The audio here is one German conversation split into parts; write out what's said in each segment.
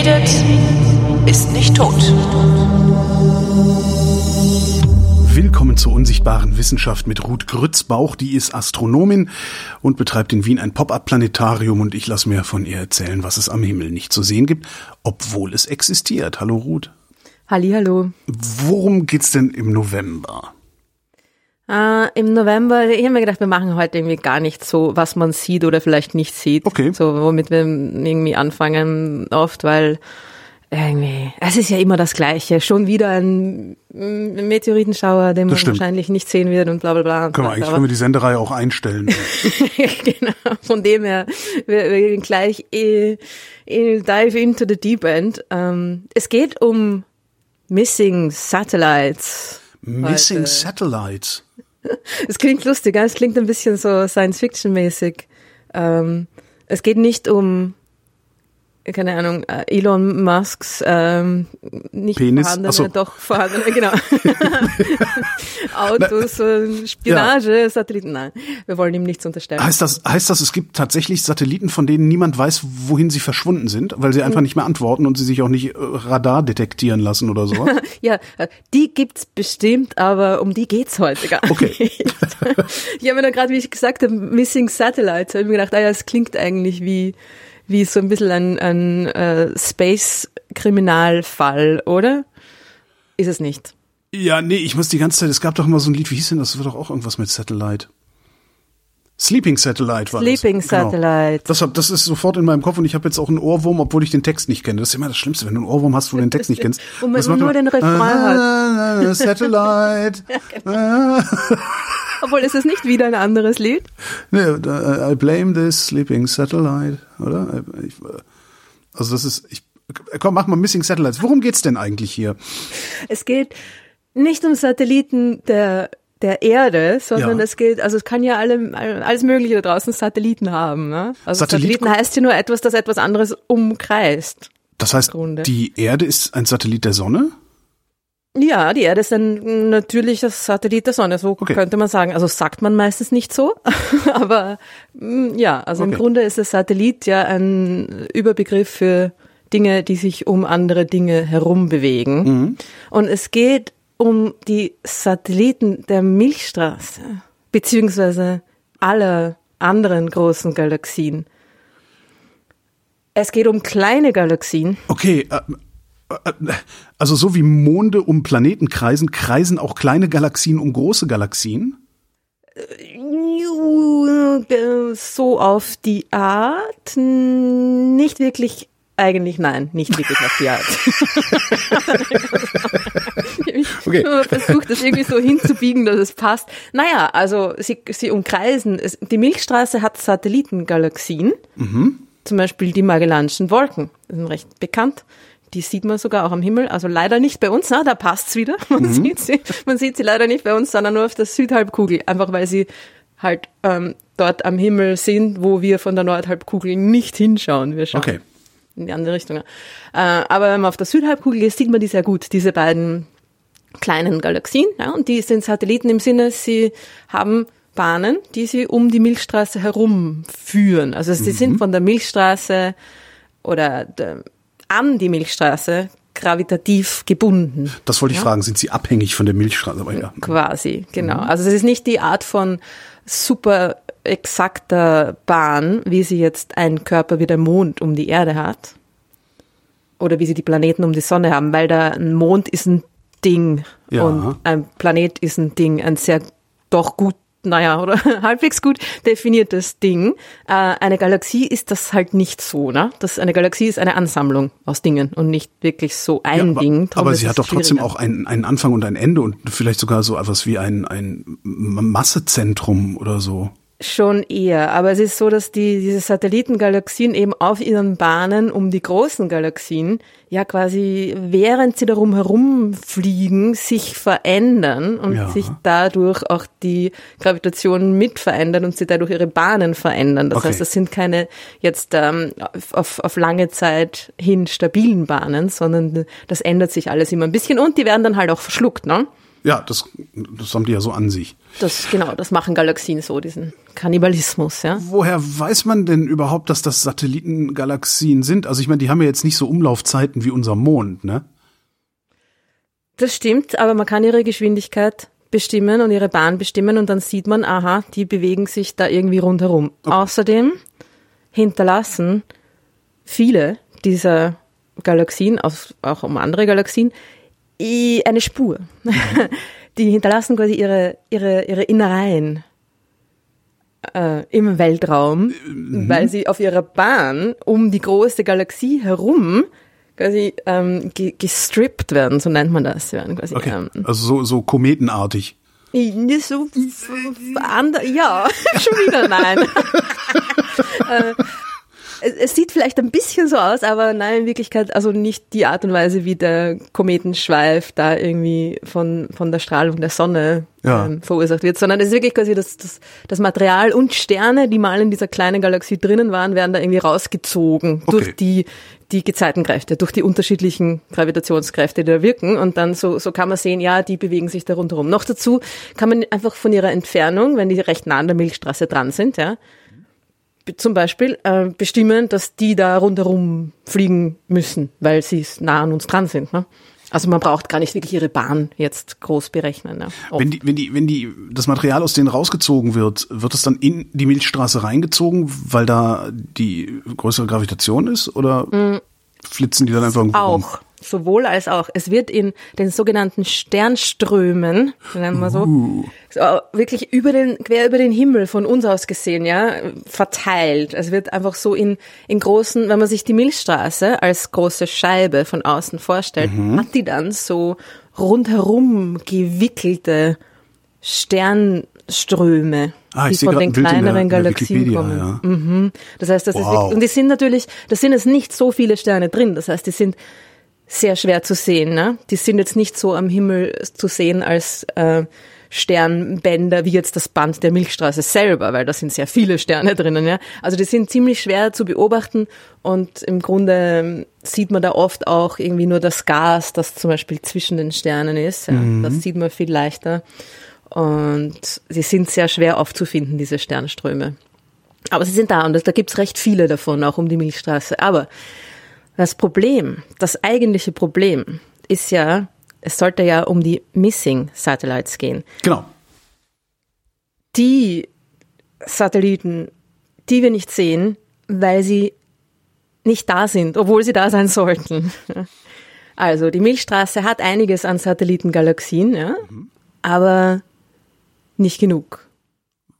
redet, ist nicht tot. Willkommen zur unsichtbaren Wissenschaft mit Ruth Grützbauch. Die ist Astronomin und betreibt in Wien ein Pop-up-Planetarium und ich lasse mir von ihr erzählen, was es am Himmel nicht zu sehen gibt, obwohl es existiert. Hallo Ruth. Hallo. Worum geht's denn im November? Äh, Im November, ich habe mir gedacht, wir machen heute irgendwie gar nicht so, was man sieht oder vielleicht nicht sieht. Okay. So, womit wir irgendwie anfangen oft, weil irgendwie, es ist ja immer das Gleiche. Schon wieder ein Meteoritenschauer, den man wahrscheinlich nicht sehen wird und bla bla bla. Können wir eigentlich können wir die Sendereihe auch einstellen. genau, von dem her, wir, wir gehen gleich eh, eh dive into the deep end. Ähm, es geht um Missing Satellites. Missing heute. Satellites. Es klingt lustig, es klingt ein bisschen so Science-Fiction-mäßig. Ähm, es geht nicht um, keine Ahnung, äh, Elon Musks ähm, nicht Penis? vorhandene, so. doch vorhandene, genau. Autos, Spionage, Satelliten, nein, wir wollen ihm nichts unterstellen. Heißt das, heißt das, es gibt tatsächlich Satelliten, von denen niemand weiß, wohin sie verschwunden sind, weil sie einfach nicht mehr antworten und sie sich auch nicht äh, Radar detektieren lassen oder so? Ja, äh, die gibt's bestimmt, aber um die geht's heute gar Okay. nicht. Ich habe mir dann gerade, wie ich gesagt habe, Missing Satellites, habe ich mir gedacht, ah ja, es klingt eigentlich wie wie so ein bisschen ein, ein äh, Space-Kriminalfall, oder? Ist es nicht? Ja, nee, ich muss die ganze Zeit, es gab doch immer so ein Lied, wie hieß denn das? Das war doch auch irgendwas mit Satellite. Sleeping Satellite war Sleeping das. Genau. Satellite. Das, hab, das ist sofort in meinem Kopf und ich habe jetzt auch einen Ohrwurm, obwohl ich den Text nicht kenne. Das ist immer das Schlimmste, wenn du einen Ohrwurm hast, wo du den Text nicht kennst. Und man nur den Refrain ah, Satellite. ah. Obwohl, ist es nicht wieder ein anderes Lied? Nee, da- I blame this sleeping satellite, oder? Ich, also das ist, ich, komm, mach mal Missing Satellites. Worum geht's denn eigentlich hier? Es geht nicht um Satelliten der der Erde, sondern Ja. es geht, also es kann ja alle, alles Mögliche da draußen Satelliten haben. Ne? Also Satellit- Satelliten heißt ja nur etwas, das etwas anderes umkreist. Das heißt, die Erde ist ein Satellit der Sonne? Ja, die Erde ist ein natürliches Satellit der Sonne, so Okay. könnte man sagen. Also sagt man meistens nicht so, aber mm, ja, also im Okay. Grunde ist das Satellit ja ein Überbegriff für Dinge, die sich um andere Dinge herum bewegen. Mhm. Und es geht um die Satelliten der Milchstraße, beziehungsweise aller anderen großen Galaxien. Es geht um kleine Galaxien. Okay, äh, äh, also so wie Monde um Planeten kreisen, kreisen auch kleine Galaxien um große Galaxien? So auf die Art? Nicht wirklich, eigentlich nein, nicht wirklich auf die Art. ich Okay. habe versucht, das irgendwie so hinzubiegen, dass es passt. Naja, also sie, sie umkreisen, es, die Milchstraße hat Satellitengalaxien, zum Beispiel die Magellanischen Wolken, die sind recht bekannt. Die sieht man sogar auch am Himmel, also leider nicht bei uns, na, da passt's wieder. Man, sieht sie, man sieht sie leider nicht bei uns, sondern nur auf der Südhalbkugel, einfach weil sie halt ähm, dort am Himmel sind, wo wir von der Nordhalbkugel nicht hinschauen. Wir schauen Okay. in die andere Richtung. Äh, aber wenn man auf der Südhalbkugel ist, sieht man die sehr gut, diese beiden kleinen Galaxien. Ja, und die sind Satelliten im Sinne, sie haben Bahnen, die sie um die Milchstraße herum führen. Also sie sind von der Milchstraße oder der, an die Milchstraße gravitativ gebunden. Das wollte ich fragen, sind sie abhängig von der Milchstraße? Aber ja. Quasi, genau. Also es ist nicht die Art von super exakter Bahn, wie sie jetzt ein Körper wie der Mond um die Erde hat. Oder wie sie die Planeten um die Sonne haben, weil der ein Mond ist ein Ding Ja. und ein Planet ist ein Ding, ein sehr doch gut, naja, oder halbwegs gut definiertes Ding. Äh, eine Galaxie ist das halt nicht so, ne? Das, eine Galaxie ist eine Ansammlung aus Dingen und nicht wirklich so ein Ja, aber, Ding. Darum aber sie hat doch trotzdem auch einen, einen Anfang und ein Ende und vielleicht sogar so etwas wie ein, ein Massezentrum oder so. Schon eher, aber es ist so, dass die, diese Satellitengalaxien eben auf ihren Bahnen um die großen Galaxien ja quasi, während sie darum herumfliegen, sich verändern und Ja. sich dadurch auch die Gravitation mit verändern und sie dadurch ihre Bahnen verändern. Das Okay. heißt, das sind keine jetzt ähm, auf, auf lange Zeit hin stabilen Bahnen, sondern das ändert sich alles immer ein bisschen und die werden dann halt auch verschluckt, ne? Ja, das, das haben die ja so an sich. Das, genau, das machen Galaxien so, diesen Kannibalismus, ja. Woher weiß man denn überhaupt, dass das Satellitengalaxien sind? Also ich meine, die haben ja jetzt nicht so Umlaufzeiten wie unser Mond, ne? Das stimmt, aber man kann ihre Geschwindigkeit bestimmen und ihre Bahn bestimmen und dann sieht man, aha, die bewegen sich da irgendwie rundherum. Okay. Außerdem hinterlassen viele dieser Galaxien, auch um andere Galaxien, eine Spur. Die hinterlassen quasi ihre, ihre, ihre Innereien äh, im Weltraum, mhm. weil sie auf ihrer Bahn um die große Galaxie herum quasi ähm, ge gestrippt werden, so nennt man das. Werden quasi, okay. ähm, also so, so kometenartig. So, ja, schon wieder nein. es, es, sieht vielleicht ein bisschen so aus, aber nein, in Wirklichkeit, also nicht die Art und Weise, wie der Kometenschweif da irgendwie von, von der Strahlung der Sonne ja. ähm, verursacht wird, sondern es ist wirklich quasi das, das, das Material und Sterne, die mal in dieser kleinen Galaxie drinnen waren, werden da irgendwie rausgezogen okay. durch die, die Gezeitenkräfte, durch die unterschiedlichen Gravitationskräfte, die da wirken. Und dann so, so kann man sehen, ja, die bewegen sich da rundherum. Noch dazu kann man einfach von ihrer Entfernung, wenn die recht nah an der Milchstraße dran sind, ja, zum Beispiel äh, bestimmen, dass die da rundherum fliegen müssen, weil sie nah an uns dran sind. Ne? Also man braucht gar nicht wirklich ihre Bahn jetzt groß berechnen. Ne? Wenn die, wenn die, wenn die das Material aus denen rausgezogen wird, wird es dann in die Milchstraße reingezogen, weil da die größere Gravitation ist, oder mm. flitzen die dann einfach irgendwo Auch. Rum? Sowohl als auch. Es wird in den sogenannten Sternströmen, nennen wir so, uh. so, wirklich über den, quer über den Himmel von uns aus gesehen, ja, verteilt. Es wird einfach so in, in großen, wenn man sich die Milchstraße als große Scheibe von außen vorstellt, mhm. hat die dann so rundherum gewickelte Sternströme. Ah, die von den kleineren der, Galaxien der kommen. Ja. Mhm. Das heißt, das wow. ist wirklich, und die sind natürlich, da sind es nicht so viele Sterne drin. Das heißt, die sind sehr schwer zu sehen. Ne? Die sind jetzt nicht so am Himmel zu sehen als äh, Sternbänder wie jetzt das Band der Milchstraße selber, weil da sind sehr viele Sterne drinnen. Ja? Also die sind ziemlich schwer zu beobachten und im Grunde ähm, sieht man da oft auch irgendwie nur das Gas, das zum Beispiel zwischen den Sternen ist. Ja? Mhm. Das sieht man viel leichter. Und sie sind sehr schwer aufzufinden, diese Sternströme. Aber sie sind da und da gibt's recht viele davon, auch um die Milchstraße. Aber das Problem, das eigentliche Problem ist ja, es sollte ja um die Missing Satellites gehen. Genau. Die Satelliten, die wir nicht sehen, weil sie nicht da sind, obwohl sie da sein sollten. Also die Milchstraße hat einiges an Satellitengalaxien, ja, mhm. aber nicht genug.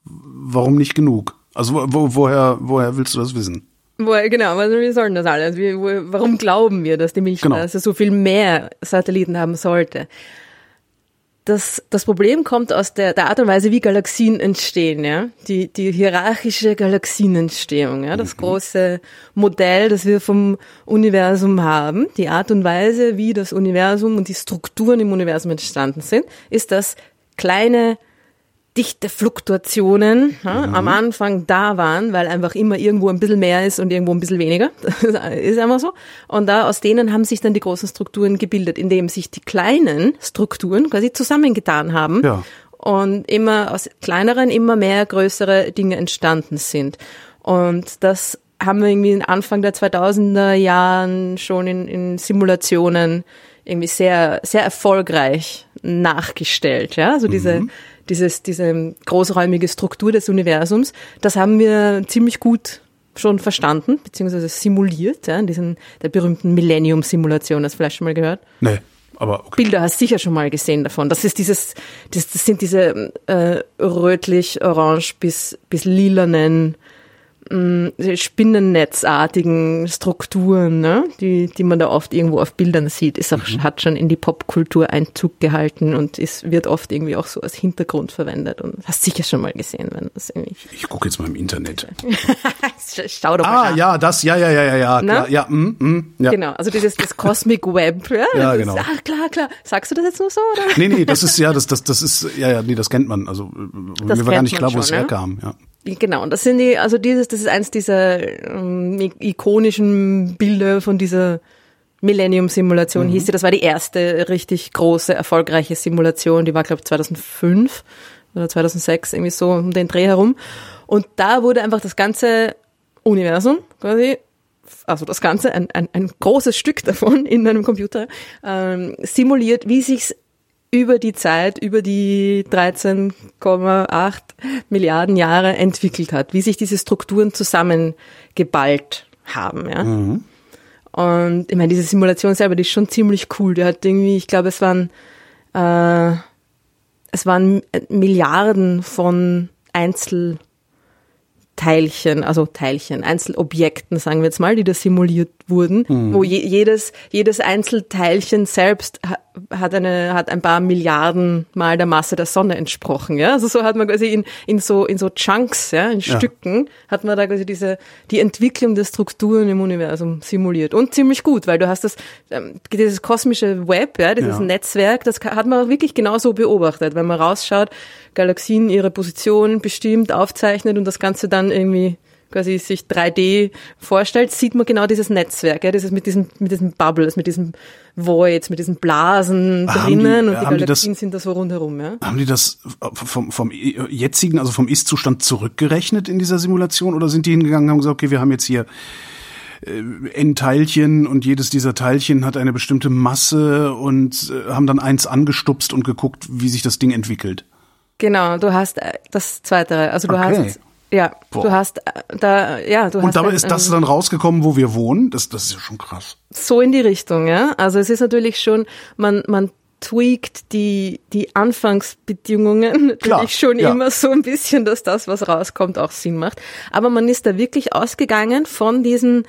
Warum nicht genug? Also wo, woher, woher willst du das wissen? Wo, genau, also wie sollen das alles? Wie, wo, warum glauben wir, dass die Milchstraße genau. so viel mehr Satelliten haben sollte? Das, das Problem kommt aus der, der Art und Weise, wie Galaxien entstehen, ja. Die, die hierarchische Galaxienentstehung, ja. Das mhm. große Modell, das wir vom Universum haben, die Art und Weise, wie das Universum und die Strukturen im Universum entstanden sind, ist, dass kleine dichte Fluktuationen ja, mhm. am Anfang da waren, weil einfach immer irgendwo ein bisschen mehr ist und irgendwo ein bisschen weniger. Das ist einfach so. Und da aus denen haben sich dann die großen Strukturen gebildet, indem sich die kleinen Strukturen quasi zusammengetan haben. Ja. Und immer aus kleineren, immer mehr größere Dinge entstanden sind. Und das haben wir irgendwie Anfang der 2000er Jahren schon in, in Simulationen irgendwie sehr, sehr erfolgreich nachgestellt. Ja, also diese, mhm dieses, diese großräumige Struktur des Universums, das haben wir ziemlich gut schon verstanden, beziehungsweise simuliert, ja, in diesen, der berühmten Millennium-Simulation, hast du vielleicht schon mal gehört? Nee. Aber okay. Bilder hast du sicher schon mal gesehen davon. Das ist dieses, das, das sind diese äh, rötlich, orange bis, bis lilanen spinnennetzartigen Strukturen, ne? die, die man da oft irgendwo auf Bildern sieht, ist auch, mhm. hat schon in die Popkultur Einzug gehalten und ist, wird oft irgendwie auch so als Hintergrund verwendet und hast sicher schon mal gesehen, wenn das irgendwie. Ich, gucke jetzt mal im Internet. Schau doch mal. Ah, nach. ja, das, ja, ja, ja, ja, ja, klar, ja, mm, mm, ja. Genau, also dieses das Cosmic Web, ja, ja genau. Ist, ach, klar, klar. Sagst du das jetzt nur so, oder? Nee, nee, das ist, ja, das, das, das ist, ja, ja, nee, das kennt man, also, das mir war gar nicht klar, wo es ne? herkam, ja. Genau, und das sind die, also dieses, das ist eins dieser ähm, ikonischen Bilder von dieser Millennium-Simulation hieß sie. Das war die erste richtig große, erfolgreiche Simulation. Die war, glaube ich, 2005 oder 2006, irgendwie so um den Dreh herum. Und da wurde einfach das ganze Universum quasi, also das Ganze, ein, ein, ein großes Stück davon in einem Computer, ähm, simuliert, wie sich's über die Zeit, über die 13,8 Milliarden Jahre entwickelt hat, wie sich diese Strukturen zusammengeballt haben. Ja? Mhm. Und ich meine, diese Simulation selber, die ist schon ziemlich cool. Die hat irgendwie, ich glaube, es waren äh, es waren Milliarden von Einzel Teilchen, also Teilchen, Einzelobjekten, sagen wir jetzt mal, die da simuliert wurden, Mhm. wo je, jedes, jedes Einzelteilchen selbst hat eine, hat ein paar Milliarden mal der Masse der Sonne entsprochen, ja. Also so hat man quasi in, in so, in so Chunks, ja, in Ja. Stücken, hat man da quasi diese, die Entwicklung der Strukturen im Universum simuliert. Und ziemlich gut, weil du hast das, ähm, dieses kosmische Web, ja, dieses Ja. Netzwerk, das hat man auch wirklich genauso beobachtet, wenn man rausschaut, Galaxien ihre Position bestimmt, aufzeichnet und das Ganze dann irgendwie quasi sich 3D vorstellt, sieht man genau dieses Netzwerk, ja, dieses mit diesem, mit diesem Bubbles, mit diesem Voids, mit diesen Blasen Haben die- drinnen und die die das- Galaxien sind da so rundherum, ja. Haben die das vom, vom jetzigen, also vom Ist-Zustand zurückgerechnet in dieser Simulation oder sind die hingegangen und haben gesagt, okay, wir haben jetzt hier äh, n Teilchen und jedes dieser Teilchen hat eine bestimmte Masse und äh, haben dann eins angestupst und geguckt, wie sich das Ding entwickelt. Genau, du hast äh, das Zweite, also du Okay. hast, ja, Boah. du hast äh, da, ja, du hast Und dabei ein- ist das ein- dann rausgekommen, wo wir wohnen. Das, das ist ja schon krass. so in die Richtung, ja. Also es ist natürlich schon, man, man tweakt die, die Anfangsbedingungen natürlich schon ja. immer so ein bisschen, dass das, was rauskommt, auch Sinn macht. Aber man ist da wirklich ausgegangen von diesen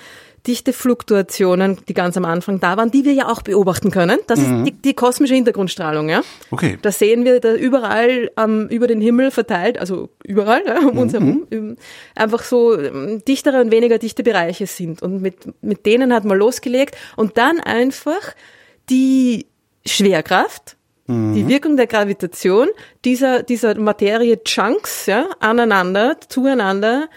Dichtefluktuationen, die ganz am Anfang da waren, die wir ja auch beobachten können. Das ist die, die kosmische Hintergrundstrahlung, ja. Okay. Das sehen wir da überall ähm, über den Himmel verteilt, also überall ja, um uns herum, ähm, einfach so ähm, dichtere und weniger dichte Bereiche sind. Und mit, mit denen hat man losgelegt und dann einfach die Schwerkraft, die Wirkung der Gravitation dieser, dieser Materie-Chunks ja, aneinander, zueinander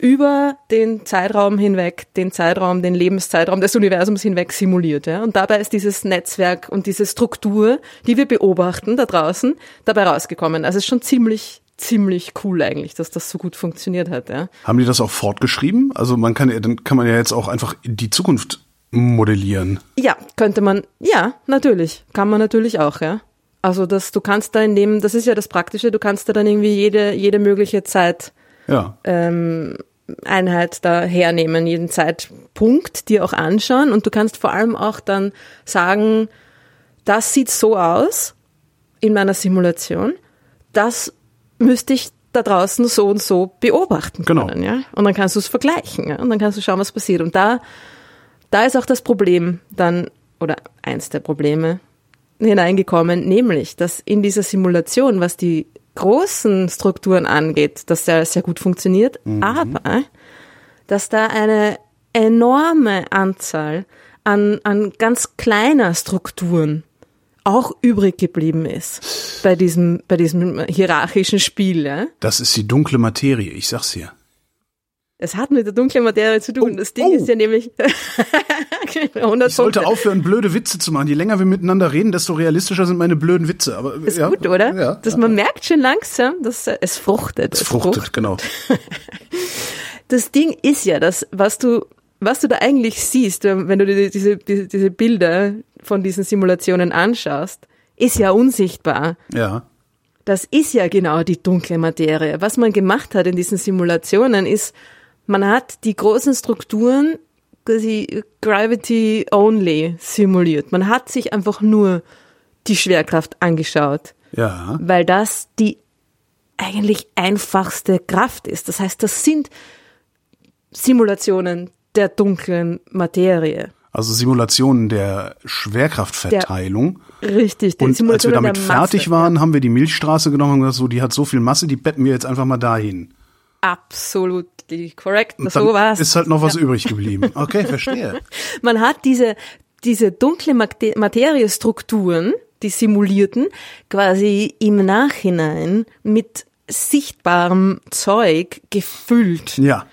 über den Zeitraum hinweg, den Zeitraum, den Lebenszeitraum des Universums hinweg simuliert. Ja? Und dabei ist dieses Netzwerk und diese Struktur, die wir beobachten da draußen, dabei rausgekommen. Also es ist schon ziemlich, ziemlich cool eigentlich, dass das so gut funktioniert hat. Ja? Haben die das auch fortgeschrieben? Also man kann ja, dann kann man ja jetzt auch einfach die Zukunft modellieren. Ja, könnte man, ja, natürlich. Kann man natürlich auch, ja. Also das, du kannst da in dem, das ist ja das Praktische, du kannst da dann irgendwie jede, jede mögliche Zeit Ja. ähm, Einheit da hernehmen, jeden Zeitpunkt dir auch anschauen und du kannst vor allem auch dann sagen, das sieht so aus in meiner Simulation, das müsste ich da draußen so und so beobachten Genau. können, ja. Und dann kannst du es vergleichen, ja. Und dann kannst du schauen, was passiert. Und da, da ist auch das Problem dann, oder eins der Probleme hineingekommen, nämlich, dass in dieser Simulation, was die großen Strukturen angeht, das sehr, sehr gut funktioniert, aber dass da eine enorme Anzahl an, an ganz kleiner Strukturen auch übrig geblieben ist bei diesem, bei diesem hierarchischen Spiel. Ja? Das ist die dunkle Materie, ich sag's dir. Es hat mit der dunklen Materie zu tun. Oh, das Ding oh. ist ja nämlich 100 Ich sollte aufhören, blöde Witze zu machen. Je länger wir miteinander reden, desto realistischer sind meine blöden Witze. Aber Ist ja, gut, oder? Ja. dass man merkt schon langsam, dass äh, es fruchtet. es fruchtet, genau. das Ding ist ja, das, was du, was du da eigentlich siehst, wenn wenn du dir diese, diese, diese Bilder von diesen Simulationen anschaust, ist ja unsichtbar. Ja. Das ist ja genau die dunkle Materie. Was man gemacht hat in diesen Simulationen ist, man hat die großen Strukturen quasi Gravity Only simuliert. Man hat sich einfach nur die Schwerkraft angeschaut Ja. weil das die eigentlich einfachste Kraft ist. Das heißt, das sind Simulationen der dunklen Materie. Also Simulationen der Schwerkraftverteilung. Richtig. die und als wir damit der fertig Masse. waren, haben wir die Milchstraße genommen und gesagt, so, die hat so viel Masse, die betten wir jetzt einfach mal dahin. Absolut korrekt. Und So war's. ist halt noch was übrig geblieben. Okay, verstehe. Man hat diese, diese dunkle Mate- Materiestrukturen, die simulierten, quasi im Nachhinein mit sichtbarem Zeug gefüllt. Ja.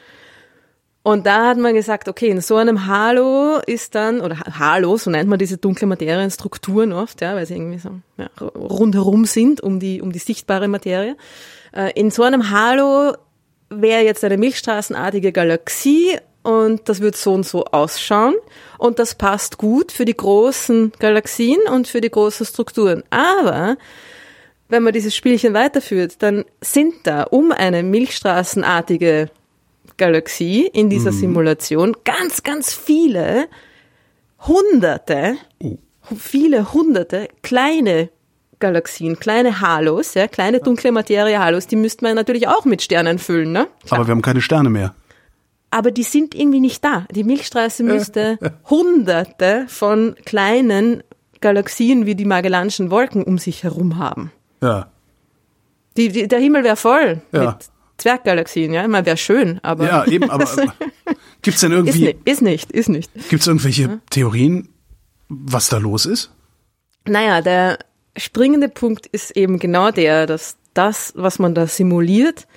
Und da hat man gesagt, okay, in so einem Halo ist dann, oder Halo, so nennt man diese dunkle Materienstrukturen oft, ja, weil sie irgendwie so ja, rundherum sind um die, um die sichtbare Materie. Äh, in so einem Halo wäre jetzt eine milchstraßenartige Galaxie und das wird so und so ausschauen und das passt gut für die großen Galaxien und für die großen Strukturen. Aber wenn man dieses Spielchen weiterführt, dann sind da um eine milchstraßenartige Galaxie in dieser mhm. Simulation ganz, ganz viele hunderte, oh. viele hunderte kleine Galaxien, kleine Halos, ja, kleine dunkle Materie-Halos, die müsste man natürlich auch mit Sternen füllen, ne? Klar. Aber wir haben keine Sterne mehr. Aber die sind irgendwie nicht da. Die Milchstraße müsste hunderte von kleinen Galaxien wie die Magellanischen Wolken um sich herum haben. Ja. Die, die, der Himmel wäre voll ja. mit Zwerggalaxien, ja, immer wäre schön, aber. Ja, eben, aber gibt's denn irgendwie. Ist nicht, ist nicht. Ist nicht. Gibt's irgendwelche ja. Theorien, was da los ist? Naja, der springende Punkt ist eben genau der, dass das, was man da simuliert,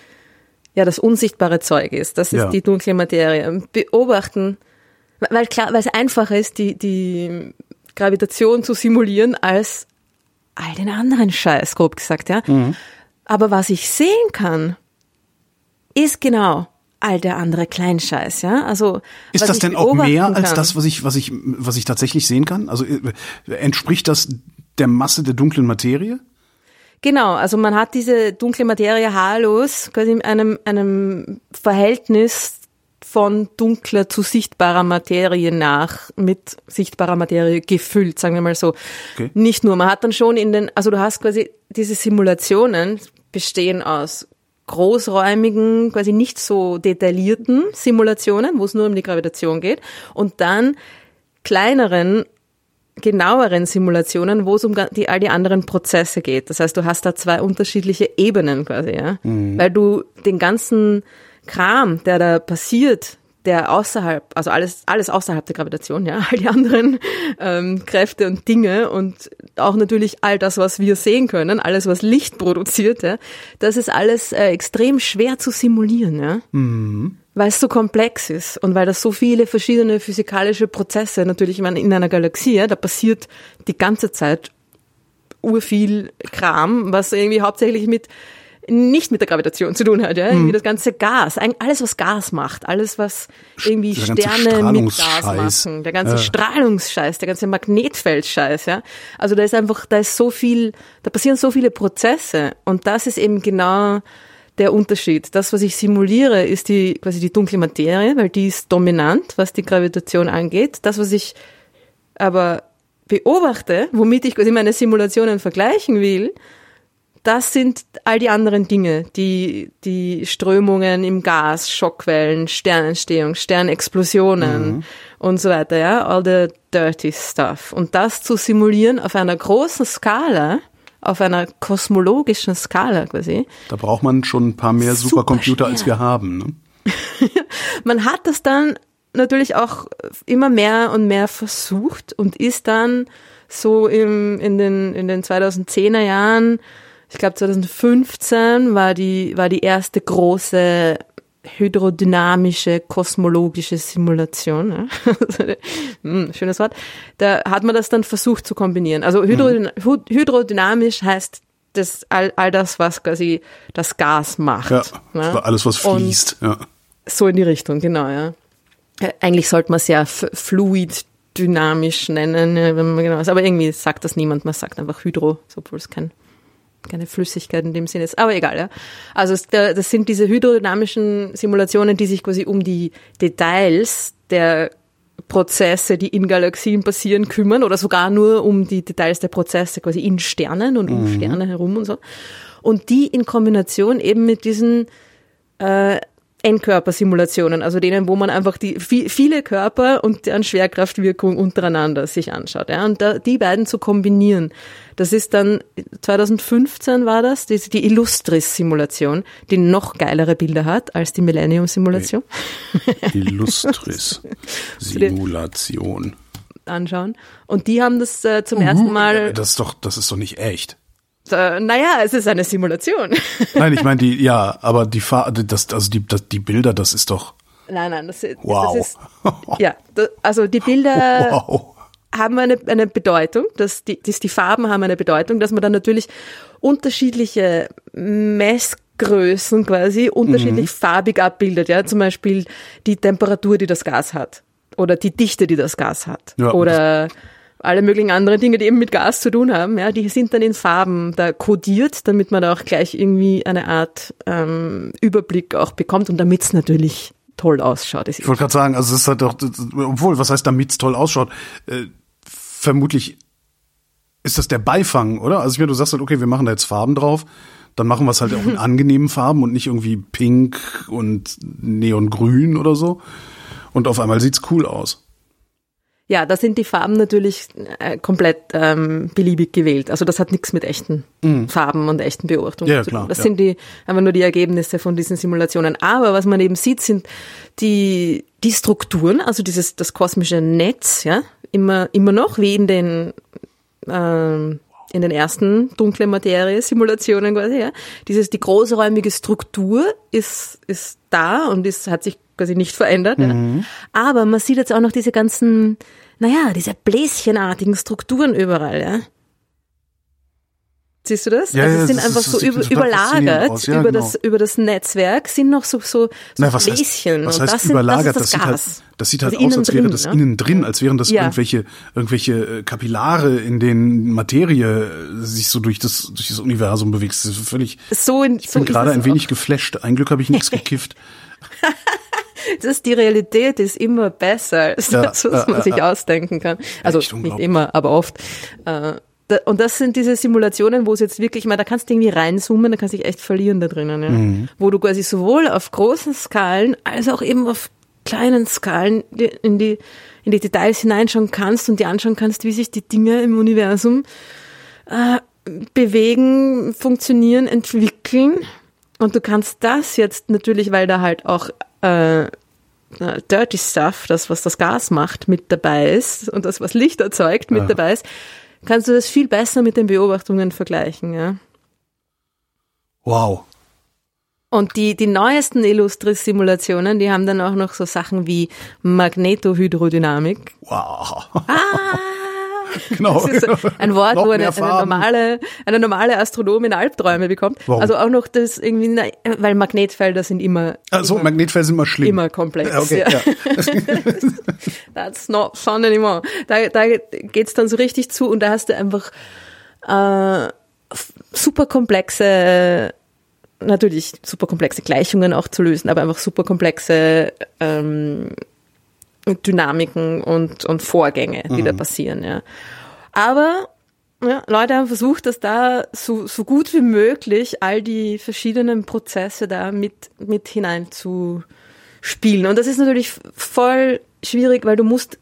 ja das unsichtbare Zeug ist. Das ist ja. die dunkle Materie. Beobachten, weil klar, weil es einfacher ist, die, die Gravitation zu simulieren als all den anderen Scheiß, grob gesagt, ja. Mhm. Aber was ich sehen kann, ist genau all der andere Kleinscheiß, ja. Also ist das denn auch mehr als kann. das, was ich, was ich, was ich tatsächlich sehen kann? Also äh, entspricht das der Masse der dunklen Materie? Genau, also man hat diese dunkle Materie haarlos quasi in einem, einem Verhältnis von dunkler zu sichtbarer Materie nach mit sichtbarer Materie gefüllt, sagen wir mal so. Okay. Nicht nur, man hat dann schon in den, also du hast quasi diese Simulationen bestehen aus großräumigen, quasi nicht so detaillierten Simulationen, wo es nur um die Gravitation geht, und dann kleineren genaueren Simulationen, wo es um die, all die anderen Prozesse geht. Das heißt, du hast da zwei unterschiedliche Ebenen quasi, ja. Mhm. Weil du den ganzen Kram, der da passiert, der außerhalb, also alles, alles außerhalb der Gravitation, ja, all die anderen ähm, Kräfte und Dinge und auch natürlich all das, was wir sehen können, alles, was Licht produziert, ja, das ist alles äh, extrem schwer zu simulieren, ja. Mhm. Weil es so komplex ist und weil das so viele verschiedene physikalische Prozesse natürlich, ich meine, in einer Galaxie, ja, da passiert die ganze Zeit urviel Kram, was irgendwie hauptsächlich mit nicht mit der Gravitation zu tun hat, ja, irgendwie hm. das ganze Gas, alles was Gas macht, alles was irgendwie der Sterne mit Gas machen, der ganze ja. Strahlungsscheiß, der ganze Magnetfeldscheiß, ja. Also da ist einfach, da ist so viel, da passieren so viele Prozesse und das ist eben genau der Unterschied. Das, was ich simuliere, ist die quasi die dunkle Materie, weil die ist dominant, was die Gravitation angeht. Das, was ich aber beobachte, womit ich quasi meine Simulationen vergleichen will, das sind all die anderen Dinge, die, die Strömungen im Gas, Schockwellen, Sternentstehung, Sternexplosionen mhm. und so weiter, ja, all the dirty stuff. Und das zu simulieren auf einer großen Skala, auf einer kosmologischen Skala quasi. Da braucht man schon ein paar mehr Supercomputer, als wir haben. Ne? man hat das dann natürlich auch immer mehr und mehr versucht und ist dann so im, in, den, in den 2010er Jahren ich glaube 2015 war die, war die erste große hydrodynamische kosmologische Simulation. Ja? hm, schönes Wort. Da hat man das dann versucht zu kombinieren. Also hydrodyn mhm. hydrodynamisch heißt das all, all das, was quasi das Gas macht. Ja, ja? alles, was fließt. Und ja. So in die Richtung, genau, ja. Eigentlich sollte man es ja fluid dynamisch nennen, wenn man genau ist. Aber irgendwie sagt das niemand, man sagt einfach Hydro, obwohl es kein keine Flüssigkeit in dem Sinne ist, aber egal, ja. Also das sind diese hydrodynamischen Simulationen, die sich quasi um die Details der Prozesse, die in Galaxien passieren, kümmern oder sogar nur um die Details der Prozesse quasi in Sternen und um mhm. Sterne herum und so. Und die in Kombination eben mit diesen äh, Endkörpersimulationen, also denen, wo man einfach die viele Körper und deren Schwerkraftwirkung untereinander sich anschaut. Ja, und da, die beiden zu kombinieren, das ist dann 2015 war das, die, die Illustris-Simulation, die noch geilere Bilder hat als die Millennium-Simulation. Illustris-Simulation. Anschauen. Und die haben das äh, zum uh, ersten Mal. Das ist doch, das ist doch nicht echt. Äh, naja, es ist eine Simulation. Nein, ich meine die, ja, aber die das, also die, das, die Bilder, das ist doch. Nein, nein, das, Wow. das ist, ja, da, also die Bilder Wow. haben eine, eine Bedeutung, dass die, dass die Farben haben eine Bedeutung, dass man dann natürlich unterschiedliche Messgrößen quasi unterschiedlich Mhm. farbig abbildet, ja, zum Beispiel die Temperatur, die das Gas hat oder die Dichte, die das Gas hat Ja, oder alle möglichen anderen Dinge, die eben mit Gas zu tun haben, ja, die sind dann in Farben da kodiert, damit man da auch gleich irgendwie eine Art ähm, Überblick auch bekommt und damit es natürlich toll ausschaut. Ich wollte gerade sagen, also es ist halt doch, obwohl, was heißt, damit es toll ausschaut, äh, vermutlich ist das der Beifang, oder? Also ich meine, du sagst halt, okay, wir machen da jetzt Farben drauf, dann machen wir es halt auch in angenehmen Farben und nicht irgendwie pink und neongrün oder so. Und auf einmal sieht's cool aus. Ja, da sind die Farben natürlich äh, komplett ähm, beliebig gewählt. Also das hat nichts mit echten Farben und echten Beobachtungen Mhm. Ja, zu klar, tun. Das ja. sind die einfach nur die Ergebnisse von diesen Simulationen. Aber was man eben sieht, sind die die Strukturen, also dieses das kosmische Netz, ja, immer immer noch wie in den ähm, in den ersten dunkle Materie Simulationen quasi, ja. Dieses die großräumige Struktur ist ist da und ist hat sich quasi nicht verändert, ja. Aber man sieht jetzt auch noch diese ganzen naja, diese bläschenartigen Strukturen überall, ja. Siehst du das? Ja, also ja, es sind das einfach das so über, überlagert ja, über genau. das über das Netzwerk sind noch so so, so Na, was Bläschen heißt, was und heißt das sind, überlagert? das ist das, sieht Gas. halt, das sieht halt Also aus, als wäre innen das drin, ne? innen drin, als wären das irgendwelche, irgendwelche äh, Kapillare, in denen Materie äh, sich so durch das, durch das Universum bewegt. Das ist völlig, So in, ich so bin ist gerade ein wenig auch. geflasht. Ein Glück habe ich nichts gekifft. Das ist die Realität ist immer besser als Ja, das, was man äh, sich äh. ausdenken kann. Also nicht immer, aber oft. Äh, Und das sind diese Simulationen, wo es jetzt wirklich, ich meine, da kannst du irgendwie reinzoomen, da kannst du dich echt verlieren da drinnen, ja. Mhm. Wo du quasi sowohl auf großen Skalen als auch eben auf kleinen Skalen in die, in die Details hineinschauen kannst und dir anschauen kannst, wie sich die Dinge im Universum äh, bewegen, funktionieren, entwickeln. Und du kannst das jetzt natürlich, weil da halt auch äh, äh, Dirty Stuff, das, was das Gas macht, mit dabei ist und das, was Licht erzeugt, mit Ja. dabei ist, kannst du das viel besser mit den Beobachtungen vergleichen. Ja? Wow. Und die, die neuesten Illustris-Simulationen, die haben dann auch noch so Sachen wie Magnetohydrodynamik. Wow. Ah, genau. das ist ein Wort, wo eine, eine normale, eine normale Astronomin Albträume bekommt. Warum? Also auch noch das irgendwie, na, weil Magnetfelder sind immer, Also Magnetfelder sind immer schlimm. immer komplex. Ja, okay, ja. That's not fun anymore. Da, da geht's dann so richtig zu und da hast du einfach äh, super komplexe, natürlich super komplexe Gleichungen auch zu lösen, aber einfach super komplexe ähm, Dynamiken und, und Vorgänge, die da passieren. Ja. Aber ja, Leute haben versucht, dass da so, so gut wie möglich all die verschiedenen Prozesse da mit, mit hinein zu spielen. Und das ist natürlich voll schwierig, weil du musst,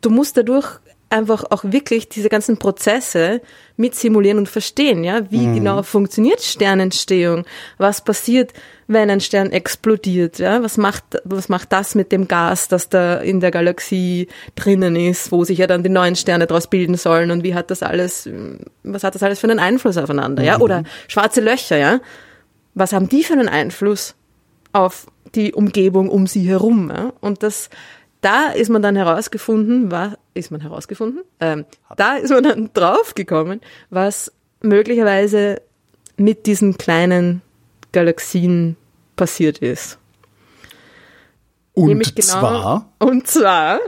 du musst dadurch einfach auch wirklich diese ganzen Prozesse mit simulieren und verstehen, ja, wie genau funktioniert Sternentstehung, was passiert, wenn ein Stern explodiert, ja, was macht, was macht das mit dem Gas, das da in der Galaxie drinnen ist, wo sich ja dann die neuen Sterne daraus bilden sollen? Und wie hat das alles, was hat das alles für einen Einfluss aufeinander, ja, oder schwarze Löcher, ja, was haben die für einen Einfluss auf die Umgebung um sie herum. Ja? Und das, da ist man dann herausgefunden, was ist man herausgefunden? Ähm, da ist man dann draufgekommen, was möglicherweise mit diesen kleinen Galaxien passiert ist. Und Nämlich genau- zwar, Und zwar,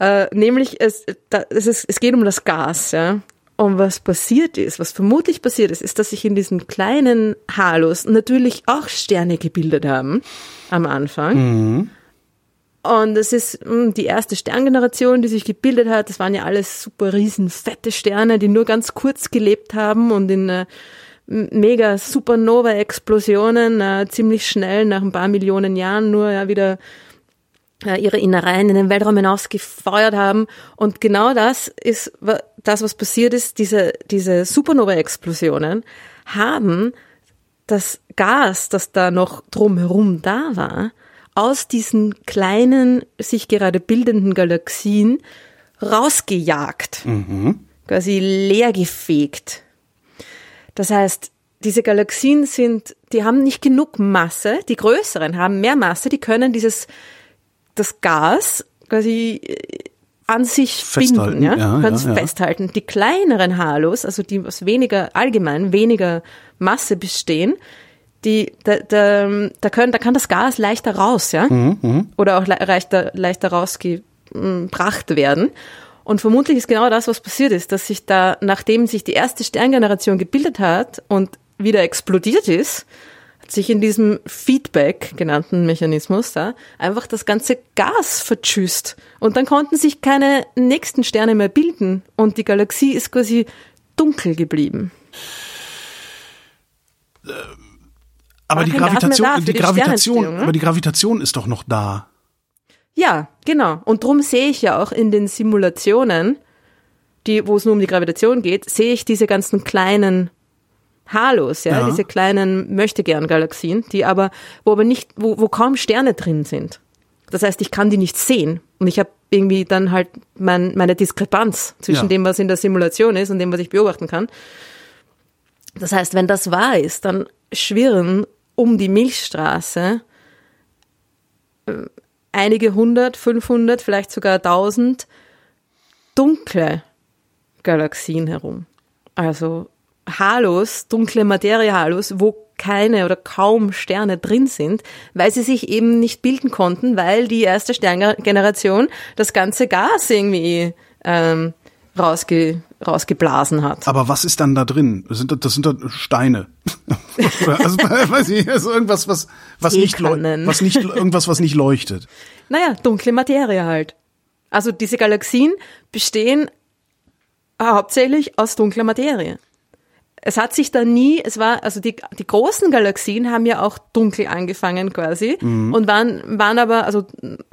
äh, nämlich es, da, es, ist, es geht um das Gas, ja. Und was passiert ist, was vermutlich passiert ist, ist, dass sich in diesen kleinen Halos natürlich auch Sterne gebildet haben am Anfang. Und es ist mh, die erste Sterngeneration, die sich gebildet hat. Das waren ja alles super riesen fette Sterne, die nur ganz kurz gelebt haben und in äh, mega Supernova-Explosionen äh, ziemlich schnell nach ein paar Millionen Jahren nur ja wieder äh, ihre Innereien in den Weltraum hinaus gefeuert haben. Und genau das ist das, was passiert ist. Diese, diese Supernova-Explosionen haben das Gas, das da noch drumherum da war, aus diesen kleinen, sich gerade bildenden Galaxien rausgejagt, quasi leergefegt. Das heißt, diese Galaxien sind, die haben nicht genug Masse, die größeren haben mehr Masse, die können dieses das Gas quasi äh, an sich Festhalten, binden, ja, ja, kann's ja, ja. festhalten. Die kleineren Halos, also die aus weniger allgemein weniger Masse bestehen, die da, da, da können, da kann das Gas leichter raus, ja, Mhm, oder auch le leichter leichter rausgebracht werden. Und vermutlich ist genau das, was passiert ist, dass sich da, nachdem sich die erste Sterngeneration gebildet hat und wieder explodiert ist, hat sich in diesem Feedback genannten Mechanismus da einfach das ganze Gas vertschüsst. Und dann konnten sich keine nächsten Sterne mehr bilden und die Galaxie ist quasi dunkel geblieben. Aber die Gravitation, die die Gravitation, ne? aber die Gravitation ist doch noch da. Ja, genau. Und drum sehe ich ja auch in den Simulationen, die, wo es nur um die Gravitation geht, sehe ich diese ganzen kleinen Halos, ja, Ja. diese kleinen Möchtegern-Galaxien, die aber, wo aber nicht, wo, wo kaum Sterne drin sind. Das heißt, ich kann die nicht sehen. Und ich habe irgendwie dann halt mein, meine Diskrepanz zwischen Ja. dem, was in der Simulation ist und dem, was ich beobachten kann. Das heißt, wenn das wahr ist, dann schwirren um die Milchstraße äh, einige hundert, 500, vielleicht sogar tausend dunkle Galaxien herum. Also Halos, dunkle Materie-Halos, wo keine oder kaum Sterne drin sind, weil sie sich eben nicht bilden konnten, weil die erste Sterngeneration das ganze Gas irgendwie ähm, rausge, rausgeblasen hat. Aber was ist dann da drin? Das sind, das sind da Steine. Also, weiß ich, also irgendwas, was, was nicht, was nicht, irgendwas, was nicht leuchtet. Naja, dunkle Materie halt. Also diese Galaxien bestehen hauptsächlich aus dunkler Materie. Es hat sich da nie, es war, also die, die großen Galaxien haben ja auch dunkel angefangen quasi und waren, waren aber also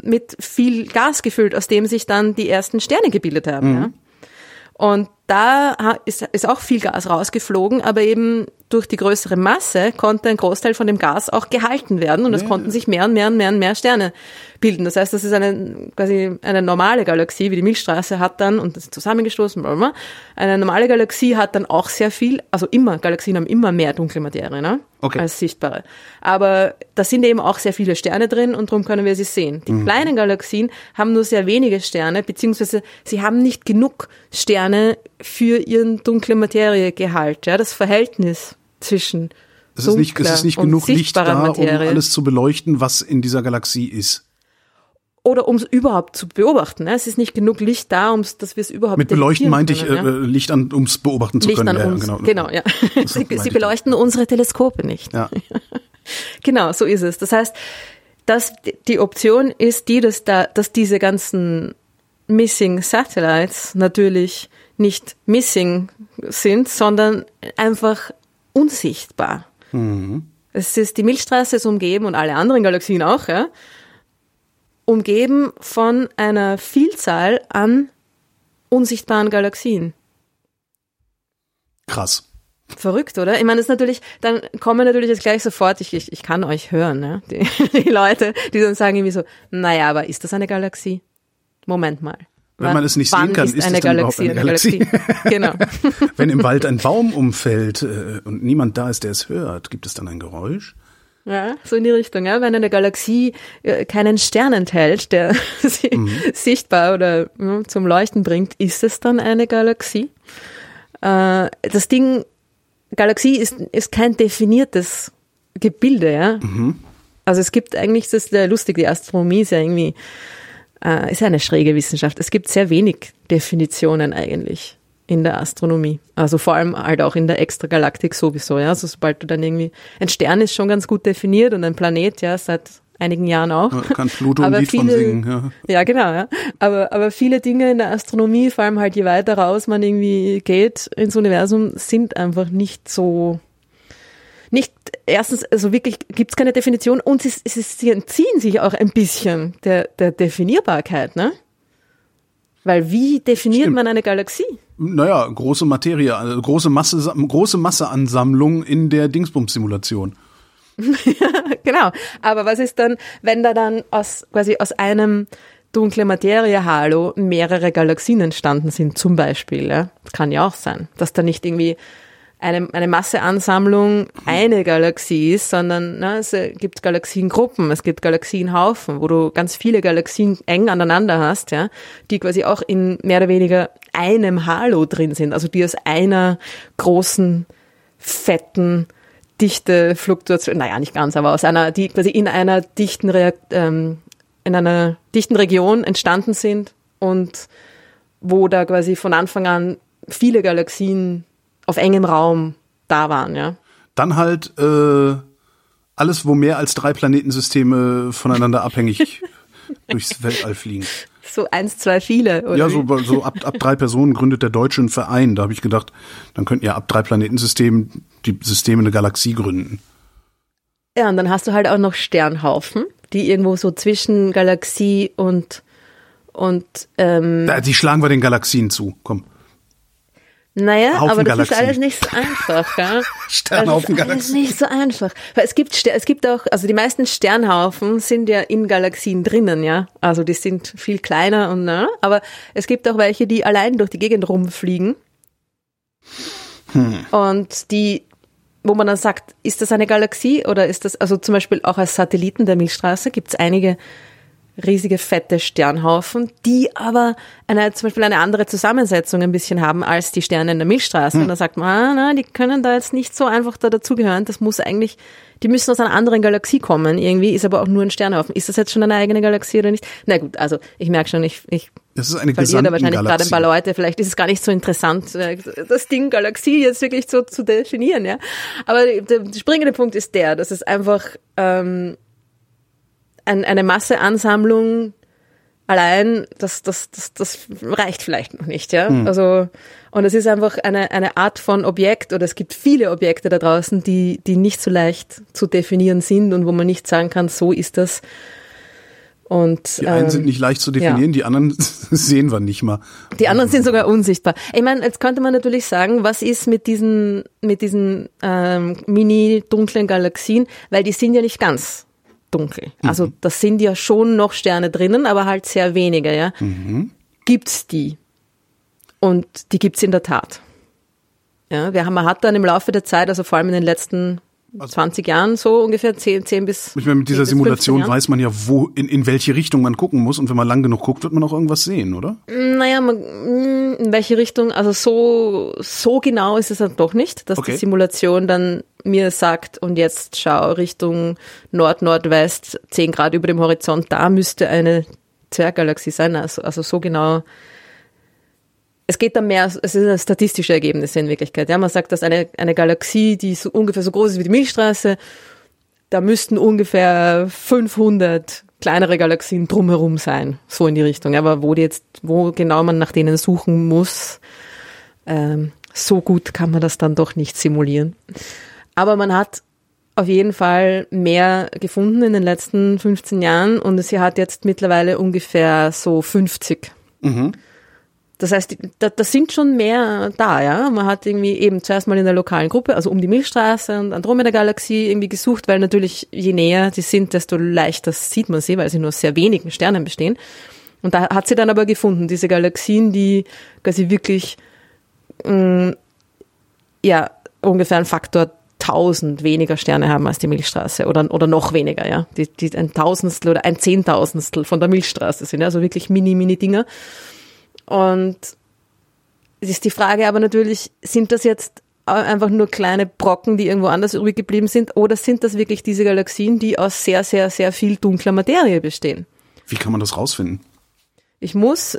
mit viel Gas gefüllt, aus dem sich dann die ersten Sterne gebildet haben. Ja. Und da ist, ist auch viel Gas rausgeflogen, aber eben durch die größere Masse konnte ein Großteil von dem Gas auch gehalten werden und es konnten sich mehr und mehr und mehr und mehr Sterne bilden. Das heißt, das ist eine quasi eine normale Galaxie, wie die Milchstraße hat dann und das ist zusammengestoßen, eine normale Galaxie hat dann auch sehr viel, also immer, Galaxien haben immer mehr dunkle Materie, ne? Okay. Als sichtbare. Aber da sind eben auch sehr viele Sterne drin und darum können wir sie sehen. Die kleinen Galaxien haben nur sehr wenige Sterne, beziehungsweise sie haben nicht genug Sterne für ihren dunkle Materiegehalt. Ja, das Verhältnis zwischen Es ist nicht, es ist nicht genug Licht da, um Materie. alles zu beleuchten, was in dieser Galaxie ist. Oder um es überhaupt zu beobachten. Ne? Es ist nicht genug Licht da, um's, dass wir es überhaupt Mit beleuchten meinte ich können, äh, Licht an, ums beobachten zu Licht können. an ja, ja, uns. genau. genau. ja. Sie, sie beleuchten unsere Teleskope nicht. Ja. Genau, so ist es. Das heißt, dass die Option ist die, dass da, dass diese ganzen Missing Satellites natürlich nicht missing sind, sondern einfach unsichtbar. Es ist die Milchstraße ist umgeben und alle anderen Galaxien auch, ja, umgeben von einer Vielzahl an unsichtbaren Galaxien. Krass. Verrückt, oder? Ich meine, das ist natürlich, dann kommen natürlich jetzt gleich sofort, ich, ich, ich kann euch hören, ne? die, die Leute, die dann sagen irgendwie so, naja, aber ist das eine Galaxie? Moment mal. Wenn man es nicht Wann sehen kann, ist, ist eine es dann überhaupt Galaxie eine Galaxie? genau. Wenn im Wald ein Baum umfällt äh, und niemand da ist, der es hört, gibt es dann ein Geräusch? Ja, so in die Richtung, ja. Wenn eine Galaxie äh, keinen Stern enthält, der sie sichtbar oder ja, zum Leuchten bringt, ist es dann eine Galaxie? Äh, das Ding, Galaxie ist, ist kein definiertes Gebilde, ja. Also es gibt eigentlich, das ist ja lustig, die Astronomie ist ja irgendwie, äh, ist ja eine schräge Wissenschaft. Es gibt sehr wenig Definitionen eigentlich in der Astronomie. Also vor allem halt auch in der Extragalaktik sowieso, ja. Also sobald du dann irgendwie, ein Stern ist schon ganz gut definiert und ein Planet, ja, seit einigen Jahren auch. Ja, Kann Pluto ein Aber Lied von viele- singen? Ja. Ja, genau, ja. Aber, aber viele Dinge in der Astronomie, vor allem halt je weiter raus man irgendwie geht ins Universum, sind einfach nicht so, nicht, erstens, also wirklich gibt's keine Definition und sie, sie, sie entziehen sich auch ein bisschen der, der Definierbarkeit, ne? Weil wie definiert Stimmt. man eine Galaxie? Naja, große Materie, also große Masse, große Masseansammlung in der Dingsbums-Simulation. genau. Aber was ist dann, wenn da dann aus, quasi aus einem dunkle Materie-Halo mehrere Galaxien entstanden sind, zum Beispiel, ja? Das kann ja auch sein, dass da nicht irgendwie eine, eine Masseansammlung eine Galaxie ist, sondern ne, es gibt Galaxiengruppen, es gibt Galaxienhaufen, wo du ganz viele Galaxien eng aneinander hast, ja, die quasi auch in mehr oder weniger einem Halo drin sind, also die aus einer großen, fetten, dichte Fluktuation, naja, nicht ganz, aber aus einer, die quasi in einer dichten Reakt, ähm, in einer dichten Region entstanden sind und wo da quasi von Anfang an viele Galaxien auf engem Raum da waren, ja. Dann halt äh, alles, wo mehr als drei Planetensysteme voneinander abhängig durchs Weltall fliegen. So eins, zwei, viele, oder? Ja, so, so ab, ab drei Personen gründet der Deutsche einen Verein. Da habe ich gedacht, dann könnten ja ab drei Planetensystemen die Systeme eine Galaxie gründen. Ja, und dann hast du halt auch noch Sternhaufen, die irgendwo so zwischen Galaxie und und ähm, Die schlagen wir den Galaxien zu, komm. Naja, Haufen aber das Galaxien. ist alles nicht so einfach, ja. Sternhaufen das ist alles nicht so einfach. Weil es gibt, es gibt auch, also die meisten Sternhaufen sind ja in Galaxien drinnen, ja. Also die sind viel kleiner und, ne? aber es gibt auch welche, die allein durch die Gegend rumfliegen. Und die, wo man dann sagt, ist das eine Galaxie oder ist das, also zum Beispiel auch als Satelliten der Milchstraße gibt es einige riesige fette Sternhaufen, die aber eine, zum Beispiel eine andere Zusammensetzung ein bisschen haben als die Sterne in der Milchstraße. Und da sagt man, ah, na, die können da jetzt nicht so einfach da dazugehören. Das muss eigentlich, die müssen aus einer anderen Galaxie kommen. Irgendwie ist aber auch nur ein Sternhaufen. Ist das jetzt schon eine eigene Galaxie oder nicht? Na gut, also ich merke schon, ich, ich Das ist eine verliere da wahrscheinlich gerade ein paar. Leute. Vielleicht ist es gar nicht so interessant, äh, das Ding Galaxie jetzt wirklich so zu definieren, ja. Aber der, der springende Punkt ist der, dass es einfach ähm, ein, eine Masseansammlung allein, das, das, das, das reicht vielleicht noch nicht, ja. Also, und es ist einfach eine, eine Art von Objekt oder es gibt viele Objekte da draußen, die, die nicht so leicht zu definieren sind und wo man nicht sagen kann, so ist das. Und, Die einen ähm, sind nicht leicht zu definieren, die anderen sehen wir nicht mal. die anderen sind sogar unsichtbar. Ich meine, jetzt könnte man natürlich sagen, was ist mit diesen, mit diesen ähm, mini-dunklen Galaxien, weil die sind ja nicht ganz dunkel. Also das sind ja schon noch Sterne drinnen, aber halt sehr wenige, ja. Gibt's die? Und die gibt's in der Tat. Ja, wir haben, man hat dann im Laufe der Zeit, also vor allem in den letzten 20 Jahren so ungefähr 10, 10 bis Also Ich meine, mit dieser 10 bis 15 Simulation weiß man ja, wo, in, in welche Richtung man gucken muss. Und wenn man lang genug guckt, wird man auch irgendwas sehen, oder? Naja, man, in welche Richtung, also so, so genau ist es dann doch nicht, dass Okay. die Simulation dann mir sagt, und jetzt schau Richtung Nord-Nordwest, 10 Grad über dem Horizont, da müsste eine Zwerggalaxie sein. Also, also so genau. Es geht dann mehr, es ein statistische Ergebnis in Wirklichkeit. Ja, man sagt, dass eine, eine Galaxie, die so ungefähr so groß ist wie die Milchstraße, da müssten ungefähr 500 kleinere Galaxien drumherum sein, so in die Richtung. Aber wo die jetzt, wo genau man nach denen suchen muss, ähm, so gut kann man das dann doch nicht simulieren. Aber man hat auf jeden Fall mehr gefunden in den letzten 15 Jahren und sie hat jetzt mittlerweile ungefähr so 50. Das heißt, da, da sind schon mehr da, ja. Man hat irgendwie eben zuerst mal in der lokalen Gruppe, also um die Milchstraße und Andromeda-Galaxie irgendwie gesucht, weil natürlich je näher die sind, desto leichter sieht man sie, weil sie nur aus sehr wenigen Sternen bestehen. Und da hat sie dann aber gefunden, diese Galaxien, die quasi wirklich, mh, ja, ungefähr ein Faktor 1000 weniger Sterne haben als die Milchstraße oder, oder noch weniger, ja. Die, die ein Tausendstel oder ein Zehntausendstel von der Milchstraße sind, also wirklich mini, mini Dinger. Und es ist die Frage aber natürlich, sind das jetzt einfach nur kleine Brocken, die irgendwo anders übrig geblieben sind, oder sind das wirklich diese Galaxien, die aus sehr, sehr, sehr viel dunkler Materie bestehen? Wie kann man das rausfinden? Ich muss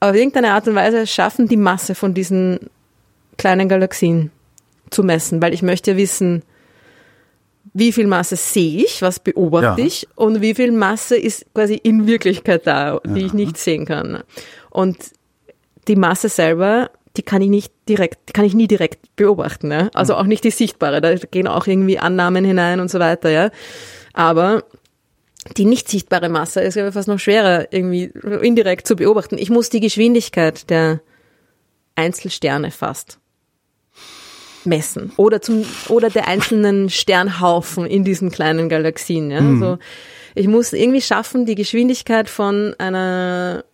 auf irgendeine Art und Weise schaffen, die Masse von diesen kleinen Galaxien zu messen, weil ich möchte ja wissen, wie viel Masse sehe ich, was beobachte Ja. ich und wie viel Masse ist quasi in Wirklichkeit da, die ich nicht sehen kann. Und die Masse selber, die kann ich nicht direkt, die kann ich nie direkt beobachten, ja? also auch nicht die sichtbare, da gehen auch irgendwie Annahmen hinein und so weiter, ja. Aber die nicht sichtbare Masse ist ja fast noch schwerer irgendwie indirekt zu beobachten. Ich muss die Geschwindigkeit der Einzelsterne fast messen oder zum oder der einzelnen Sternhaufen in diesen kleinen Galaxien. Ja? Also ich muss irgendwie schaffen, die Geschwindigkeit von einer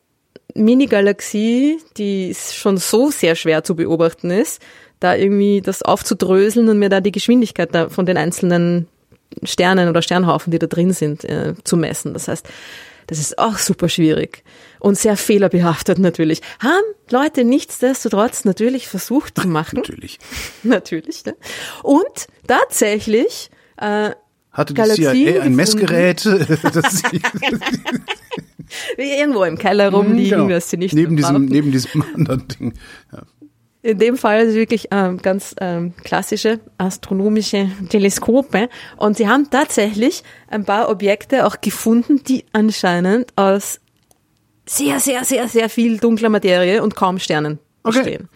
Mini-Galaxie, die schon so sehr schwer zu beobachten ist, da irgendwie das aufzudröseln und mir da die Geschwindigkeit von den einzelnen Sternen oder Sternhaufen, die da drin sind, äh, zu messen. Das heißt, das ist auch super schwierig und sehr fehlerbehaftet natürlich. Haben Leute nichtsdestotrotz natürlich versucht zu machen. Natürlich. natürlich. Ne? Und tatsächlich äh, Hatte die CIA ein gefunden. Messgerät? das irgendwo im Keller rumliegen, Genau. dass sie nicht neben diesem, neben diesem anderen Ding. Ja. In dem Fall ist es wirklich ähm, ganz ähm, klassische astronomische Teleskope. Und sie haben tatsächlich ein paar Objekte auch gefunden, die anscheinend aus sehr, sehr, sehr, sehr viel dunkler Materie und kaum Sternen Okay. bestehen.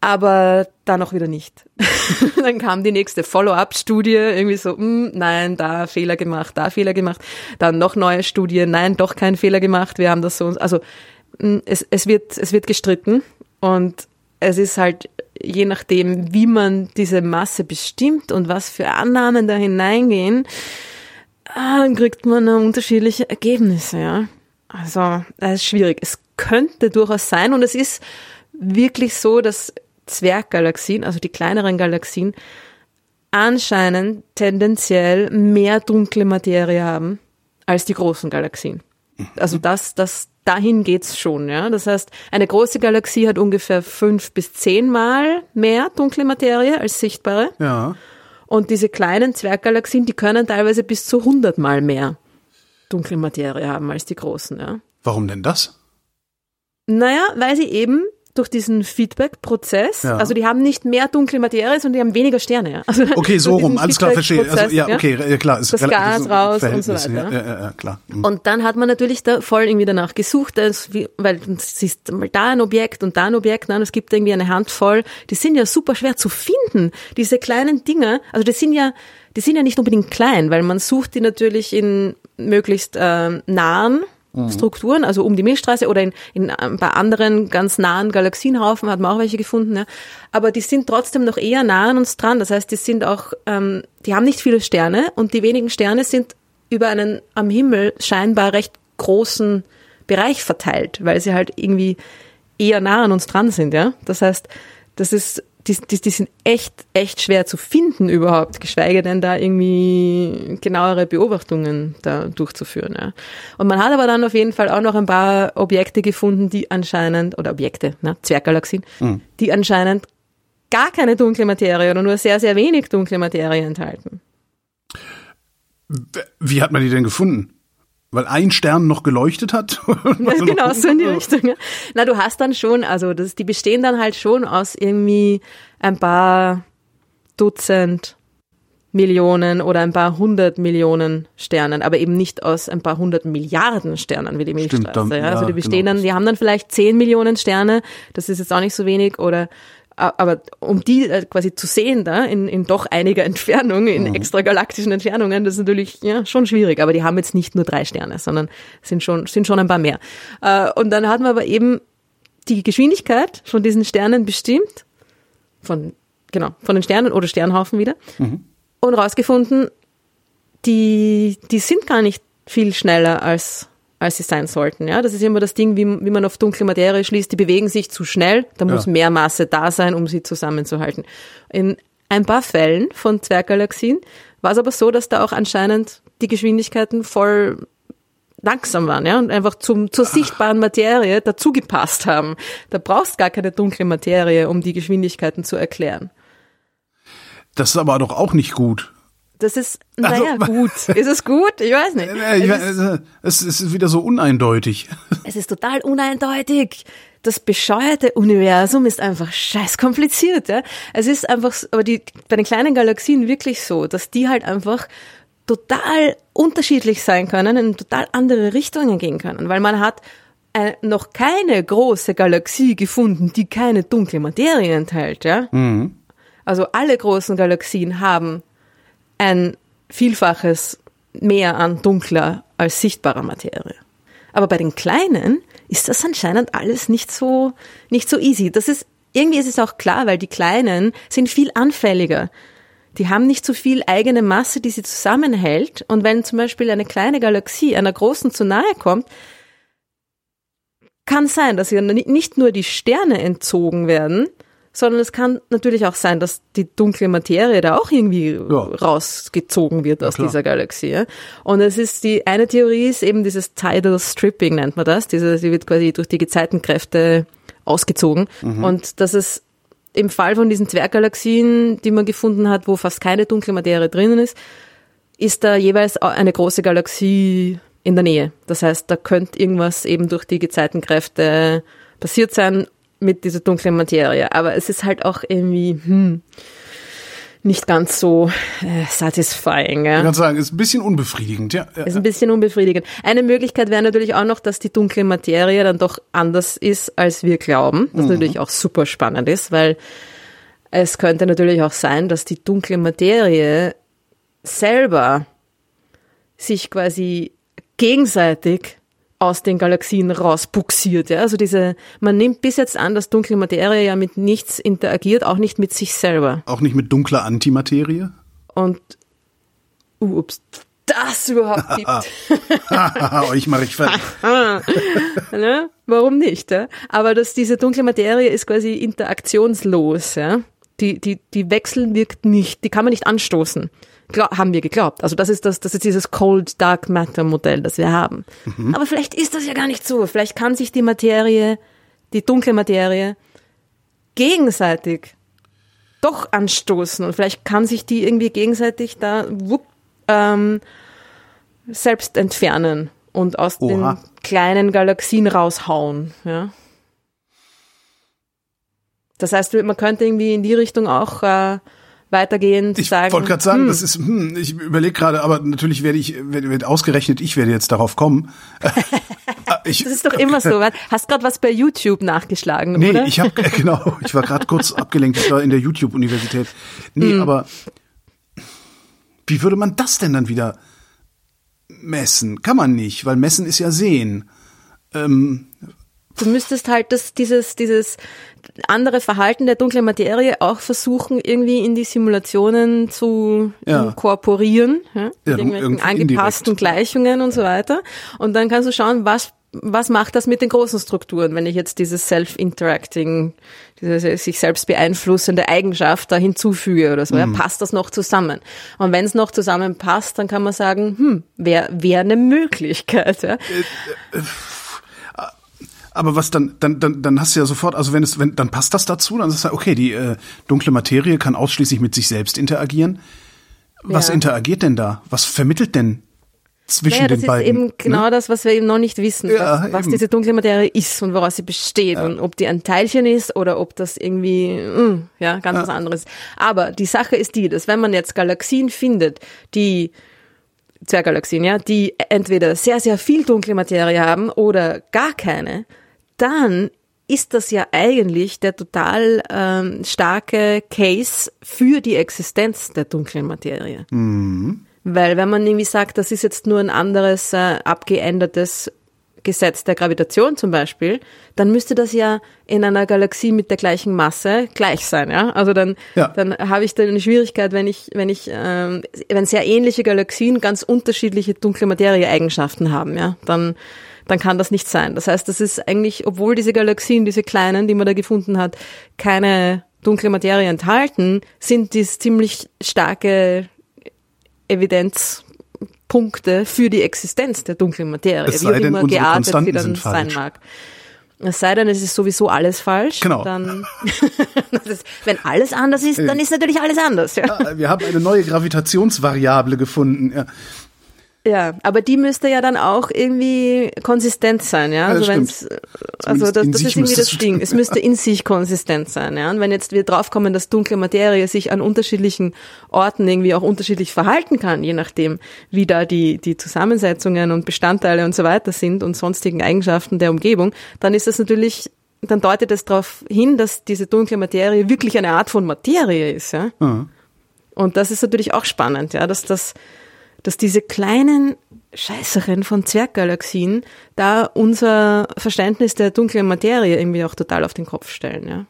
Aber dann auch wieder nicht. dann kam die nächste Follow-up-Studie, irgendwie so, hm, nein, da Fehler gemacht, da Fehler gemacht. Dann noch neue Studie, nein, doch kein Fehler gemacht. Wir haben das so, also hm, es, es wird, es wird gestritten und es ist halt je nachdem, wie man diese Masse bestimmt und was für Annahmen da hineingehen, ah, dann kriegt man unterschiedliche Ergebnisse, ja. Also, das ist schwierig. Es könnte durchaus sein und es ist wirklich so, dass Zwerggalaxien, also die kleineren Galaxien, anscheinend tendenziell mehr dunkle Materie haben als die großen Galaxien. Also das, das, dahin geht's schon, ja. Das heißt, eine große Galaxie hat ungefähr fünf bis zehnmal mehr dunkle Materie als sichtbare. ja. Und diese kleinen Zwerggalaxien, die können teilweise bis zu hundertmal mehr dunkle Materie haben als die großen, ja. Warum denn das? Naja, weil sie eben durch diesen Feedback-Prozess, Ja. also die haben nicht mehr dunkle Materie, sondern die haben weniger Sterne. Ja. Also Okay, so rum, alles klar, verstehe. Also, ja, okay, klar. ist Das Gas raus und so weiter. Ja, ja, ja, klar. Mhm. Und dann hat man natürlich da voll irgendwie danach gesucht, wie- weil es ist mal da ein Objekt und da ein Objekt, nein, es gibt irgendwie eine Handvoll. Die sind ja super schwer zu finden. Diese kleinen Dinge, also die sind ja, die sind ja nicht unbedingt klein, weil man sucht die natürlich in möglichst ähm, nahen Strukturen, also um die Milchstraße oder in, in ein paar anderen ganz nahen Galaxienhaufen hat man auch welche gefunden. Ja. Aber die sind trotzdem noch eher nah an uns dran. Das heißt, die sind auch, ähm, die haben nicht viele Sterne und die wenigen Sterne sind über einen am Himmel scheinbar recht großen Bereich verteilt, weil sie halt irgendwie eher nah an uns dran sind, ja. Das heißt, das ist, die, die, die sind echt, echt schwer zu finden überhaupt, geschweige denn da irgendwie genauere Beobachtungen da durchzuführen, ja. Und man hat aber dann auf jeden Fall auch noch ein paar Objekte gefunden, die anscheinend, oder Objekte, ne, Zwerggalaxien, die anscheinend gar keine dunkle Materie oder nur sehr, sehr wenig dunkle Materie enthalten. Wie hat man die denn gefunden? Weil ein Stern noch geleuchtet hat? Genau, so in die Richtung. Ja. Na, du hast dann schon, also das, die bestehen dann halt schon aus irgendwie ein paar Dutzend Millionen oder ein paar hundert Millionen Sternen, aber eben nicht aus ein paar hundert Milliarden Sternen wie die Stimmt, Milchstraße. dann- ja. Also die bestehen genau. dann, die haben dann vielleicht zehn Millionen Sterne, das ist jetzt auch nicht so wenig, oder aber um die äh, quasi zu sehen da in, in doch einiger Entfernung, Mhm. in extragalaktischen Entfernungen, das ist natürlich ja schon schwierig. Aber die haben jetzt nicht nur drei Sterne, sondern sind schon sind schon ein paar mehr. Äh, Und dann hat man aber eben die Geschwindigkeit von diesen Sternen bestimmt, von genau von den Sternen oder Sternhaufen wieder, und rausgefunden, die die sind gar nicht viel schneller als als sie sein sollten. Ja, das ist immer das Ding, wie, wie man auf dunkle Materie schließt. Die bewegen sich zu schnell. Da muss Ja. mehr Masse da sein, um sie zusammenzuhalten. In ein paar Fällen von Zwerggalaxien war es aber so, dass da auch anscheinend die Geschwindigkeiten voll langsam waren, ja, und einfach zum, zur sichtbaren Materie dazugepasst haben. Da brauchst gar keine dunkle Materie, um die Geschwindigkeiten zu erklären. Das ist aber doch auch nicht gut. Das ist, Also- naja, gut. Ist es gut? Ich weiß nicht. Ich Es ist, Es ist wieder so uneindeutig. es ist total uneindeutig. Das bescheuerte Universum ist einfach scheiß kompliziert, ja. Es ist einfach, so- aber die, bei den kleinen Galaxien wirklich so, dass die halt einfach total unterschiedlich sein können, in total andere Richtungen gehen können, weil man hat äh, noch keine große Galaxie gefunden, die keine dunkle Materie enthält, ja. Also alle großen Galaxien haben ein Vielfaches mehr an dunkler als sichtbarer Materie. Aber bei den kleinen ist das anscheinend alles nicht so, nicht so easy. Das ist, irgendwie ist es auch klar, weil die kleinen sind viel anfälliger. Die haben nicht so viel eigene Masse, die sie zusammenhält. Und wenn zum Beispiel eine kleine Galaxie einer großen zu nahe kommt, kann sein, dass ja nicht nur die Sterne entzogen werden, sondern es kann natürlich auch sein, dass die dunkle Materie da auch irgendwie ja. rausgezogen wird aus dieser Galaxie. Ja? Und es ist die eine Theorie ist eben dieses Tidal Stripping nennt man das. Diese, sie wird quasi durch die Gezeitenkräfte ausgezogen mhm. und das ist im Fall von diesen Zwerggalaxien, die man gefunden hat, wo fast keine dunkle Materie drinnen ist, ist da jeweils eine große Galaxie in der Nähe. Das heißt, da könnte irgendwas eben durch die Gezeitenkräfte passiert sein mit dieser dunklen Materie. Aber es ist halt auch irgendwie hm, nicht ganz so äh, satisfying. Ja. Ich kann sagen, ist ein bisschen unbefriedigend. Ja. Ist ein bisschen unbefriedigend. Eine Möglichkeit wäre natürlich auch noch, dass die dunkle Materie dann doch anders ist, als wir glauben. Was mhm. natürlich auch super spannend ist, weil es könnte natürlich auch sein, dass die dunkle Materie selber sich quasi gegenseitig aus den Galaxien rausbuxiert. Ja? Also diese, man nimmt bis jetzt an, dass dunkle Materie ja mit nichts interagiert, auch nicht mit sich selber. Auch nicht mit dunkler Antimaterie? Und uh, ups, das überhaupt gibt. Euch mache ich fertig. ne? Warum nicht? Ja? Aber dass diese dunkle Materie ist quasi interaktionslos. Ja? Die, die, die Wechsel wirkt nicht, die kann man nicht anstoßen haben wir geglaubt. Also das ist das, das ist dieses Cold Dark Matter Modell, das wir haben. Mhm. Aber vielleicht ist das ja gar nicht so. Vielleicht kann sich die Materie, die dunkle Materie, gegenseitig doch anstoßen und vielleicht kann sich die irgendwie gegenseitig da wupp, ähm, selbst entfernen und aus Oha. den kleinen Galaxien raushauen. Ja. Das heißt, man könnte irgendwie in die Richtung auch äh, weitergehend ich sagen. Ich wollte gerade sagen, hm. das ist, hm, ich überlege gerade, aber natürlich werde ich, werde ausgerechnet, ich werde jetzt darauf kommen. ich, das ist doch immer so. Hast gerade was bei YouTube nachgeschlagen, nee, oder? Nee, ich habe genau, ich war gerade kurz abgelenkt, ich war in der YouTube-Universität. Nee, hm. aber wie würde man das denn dann wieder messen? Kann man nicht, weil messen ist ja sehen. Ähm, du müsstest halt das, dieses, dieses andere Verhalten der dunklen Materie auch versuchen, irgendwie in die Simulationen zu ja. inkorporieren, ja, mit ja, irgendwelchen angepassten indirekt. Gleichungen und so weiter. Und dann kannst du schauen, was was macht das mit den großen Strukturen, wenn ich jetzt dieses Self-Interacting, diese sich selbst beeinflussende Eigenschaft da hinzufüge oder so, mhm. ja, passt das noch zusammen? Und wenn es noch zusammenpasst, dann kann man sagen, hm, wäre wär eine Möglichkeit. Ja? Äh, äh, aber was dann, dann, dann, dann hast du ja sofort, also wenn es, wenn, dann passt das dazu, dann sagst du, okay, die äh, dunkle Materie kann ausschließlich mit sich selbst interagieren. Was ja. interagiert denn da? Was vermittelt denn zwischen naja, den beiden? Das ist eben genau ne? das, was wir eben noch nicht wissen, ja, was, was diese dunkle Materie ist und woraus sie besteht ja. und ob die ein Teilchen ist oder ob das irgendwie, mh, hm, ja, ganz was anderes. Aber die Sache ist die, dass wenn man jetzt Galaxien findet, die Zwerggalaxien, ja, die entweder sehr, sehr viel dunkle Materie haben oder gar keine, dann ist das ja eigentlich der total ähm, starke Case für die Existenz der dunklen Materie. Mhm. Weil wenn man irgendwie sagt, das ist jetzt nur ein anderes äh, abgeändertes Gesetz der Gravitation zum Beispiel, dann müsste das ja in einer Galaxie mit der gleichen Masse gleich sein, ja. Also dann, ja. dann habe ich da eine Schwierigkeit, wenn ich, wenn ich, ähm, wenn sehr ähnliche Galaxien ganz unterschiedliche dunkle Materie-Eigenschaften haben, ja, dann dann kann das nicht sein. Das heißt, das ist eigentlich, obwohl diese Galaxien, diese kleinen, die man da gefunden hat, keine dunkle Materie enthalten, sind dies ziemlich starke Evidenzpunkte für die Existenz der dunklen Materie, es wie auch immer geartet sie dann sein mag. Es sei denn, es ist sowieso alles falsch. Genau. Dann, ist, wenn alles anders ist, dann ist natürlich alles anders. Ja. ja. wir haben eine neue Gravitationsvariable gefunden. Ja. Ja, aber die müsste ja dann auch irgendwie konsistent sein, ja. Also, ja, wenn's, also das, das ist irgendwie das Ding. Es müsste in sich konsistent sein, ja. Und wenn jetzt wir draufkommen, dass dunkle Materie sich an unterschiedlichen Orten irgendwie auch unterschiedlich verhalten kann, je nachdem, wie da die, die Zusammensetzungen und Bestandteile und so weiter sind und sonstigen Eigenschaften der Umgebung, dann ist das natürlich dann deutet es darauf hin, dass diese dunkle Materie wirklich eine Art von Materie ist, ja. Mhm. Und das ist natürlich auch spannend, ja, dass das dass diese kleinen Scheißereien von Zwerggalaxien da unser Verständnis der dunklen Materie irgendwie auch total auf den Kopf stellen, ja.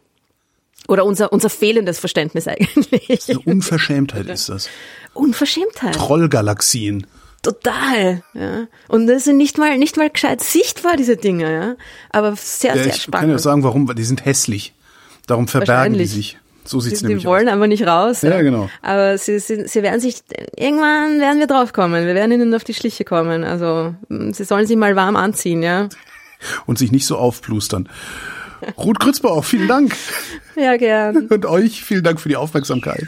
Oder unser, unser fehlendes Verständnis eigentlich. Eine Unverschämtheit ist das. Unverschämtheit. Trollgalaxien. Total, ja. Und das sind nicht mal, nicht mal gescheit sichtbar, diese Dinge, ja. Aber sehr, Ja, sehr ich spannend. kann ja sagen, warum, weil die sind hässlich. Darum verbergen die sich. So sieht's die, nämlich die wollen aus. aber nicht raus. Ja, genau. Aber sie, sie, sie werden sich, irgendwann werden wir draufkommen. Wir werden ihnen auf die Schliche kommen. Also, mm, sie sollen sich mal warm anziehen, ja. Und sich nicht so aufplustern. Ruth Grützbauch, vielen Dank. Ja, gern. Und euch vielen Dank für die Aufmerksamkeit.